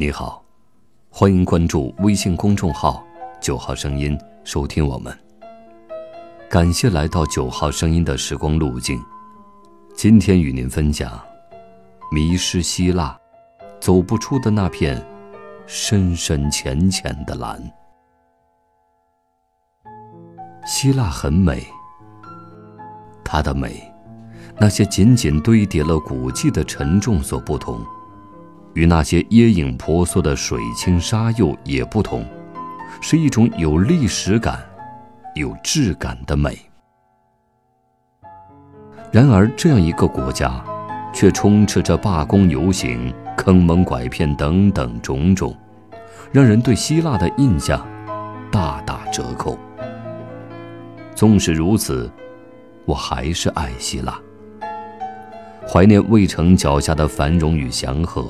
你好，欢迎关注微信公众号“九号声音”，收听我们。感谢来到九号声音的时光路径。今天与您分享：迷失希腊，走不出的那片深深浅浅的蓝。希腊很美，它的美，那些仅仅堆叠了古迹的沉重所不同。与那些椰影婆娑的水清沙幼也不同，是一种有历史感、有质感的美。然而，这样一个国家，却充斥着罢工游行、坑蒙拐骗等等种种，让人对希腊的印象大打折扣。纵使如此，我还是爱希腊，怀念卫城脚下的繁荣与祥和。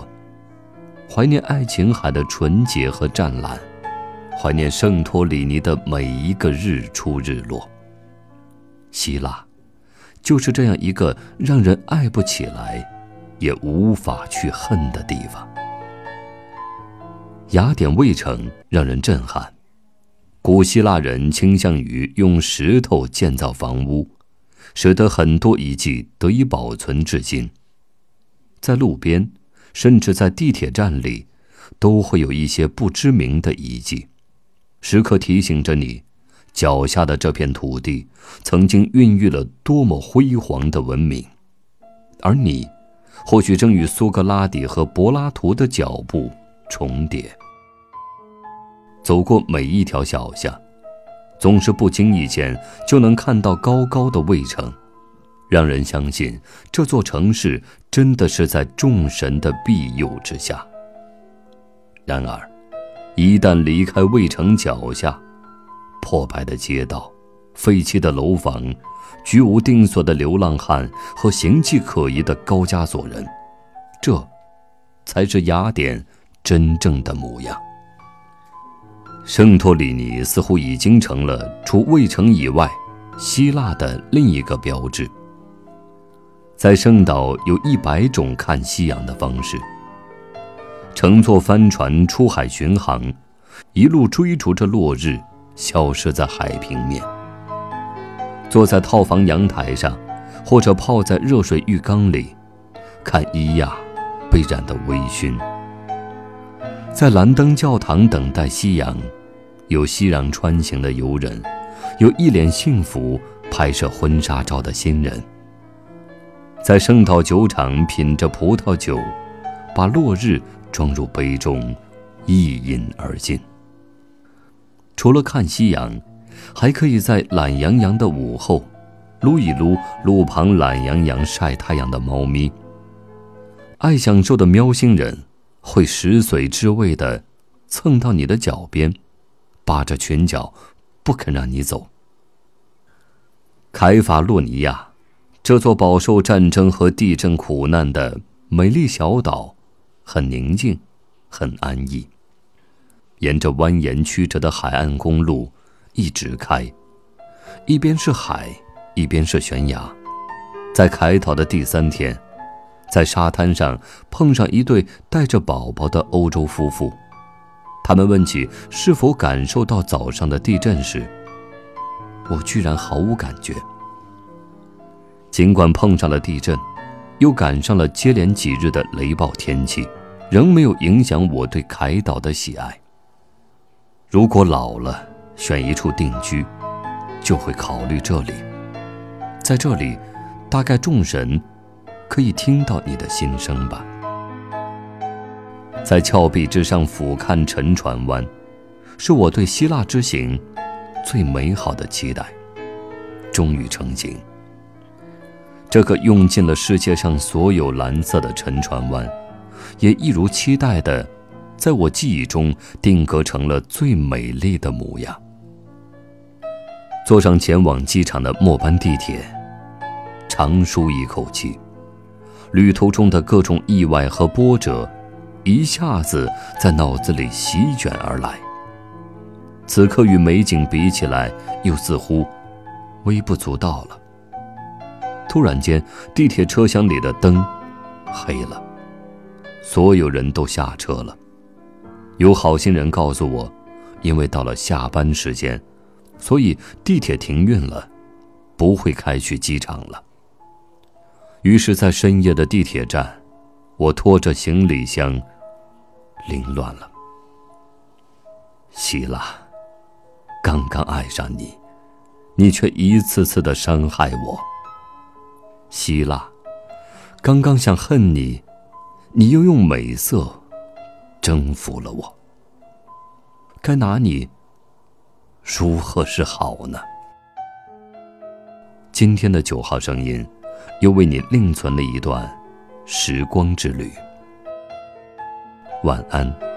怀念爱琴海的纯洁和湛蓝，怀念圣托里尼的每一个日出日落。希腊，就是这样一个让人爱不起来，也无法去恨的地方。雅典卫城让人震撼，古希腊人倾向于用石头建造房屋，使得很多遗迹得以保存至今。在路边。甚至在地铁站里，都会有一些不知名的遗迹，时刻提醒着你，脚下的这片土地曾经孕育了多么辉煌的文明，而你，或许正与苏格拉底和柏拉图的脚步重叠。走过每一条小巷，总是不经意间就能看到高高的卫城。让人相信这座城市真的是在众神的庇佑之下。然而，一旦离开卫城脚下，破败的街道、废弃的楼房、居无定所的流浪汉和形迹可疑的高加索人，这，才是雅典真正的模样。圣托里尼似乎已经成了除卫城以外，希腊的另一个标志。在圣岛有一百种看夕阳的方式。乘坐帆船出海巡航，一路追逐着落日，消失在海平面。坐在套房阳台上，或者泡在热水浴缸里，看伊亚被染得微醺。在蓝灯教堂等待夕阳，有熙攘穿行的游人，有一脸幸福拍摄婚纱照的新人。在圣岛酒厂品着葡萄酒，把落日装入杯中，一饮而尽。除了看夕阳，还可以在懒洋洋的午后，撸一撸路旁懒洋洋晒太阳的猫咪。爱享受的喵星人，会食髓知味的蹭到你的脚边，扒着裙角，不肯让你走。凯法洛尼亚。这座饱受战争和地震苦难的美丽小岛，很宁静，很安逸。沿着蜿蜒曲折的海岸公路一直开，一边是海，一边是悬崖。在开岛的第三天，在沙滩上碰上一对带着宝宝的欧洲夫妇，他们问起是否感受到早上的地震时，我居然毫无感觉。尽管碰上了地震，又赶上了接连几日的雷暴天气，仍没有影响我对凯岛的喜爱。如果老了选一处定居，就会考虑这里。在这里，大概众神可以听到你的心声吧。在峭壁之上俯瞰沉船湾，是我对希腊之行最美好的期待，终于成型。这个用尽了世界上所有蓝色的沉船湾，也一如期待的，在我记忆中定格成了最美丽的模样。坐上前往机场的末班地铁，长舒一口气，旅途中的各种意外和波折，一下子在脑子里席卷而来。此刻与美景比起来，又似乎微不足道了。突然间，地铁车厢里的灯黑了，所有人都下车了，有好心人告诉我，因为到了下班时间，所以地铁停运了，不会开去机场了。于是，在深夜的地铁站，我拖着行李箱，凌乱了。希拉，刚刚爱上你，你却一次次的伤害我。希腊，刚刚想恨你，你又用美色。征服了我，该拿你如何是好呢？今天的九号声音，又为你另存了一段时光之旅。晚安。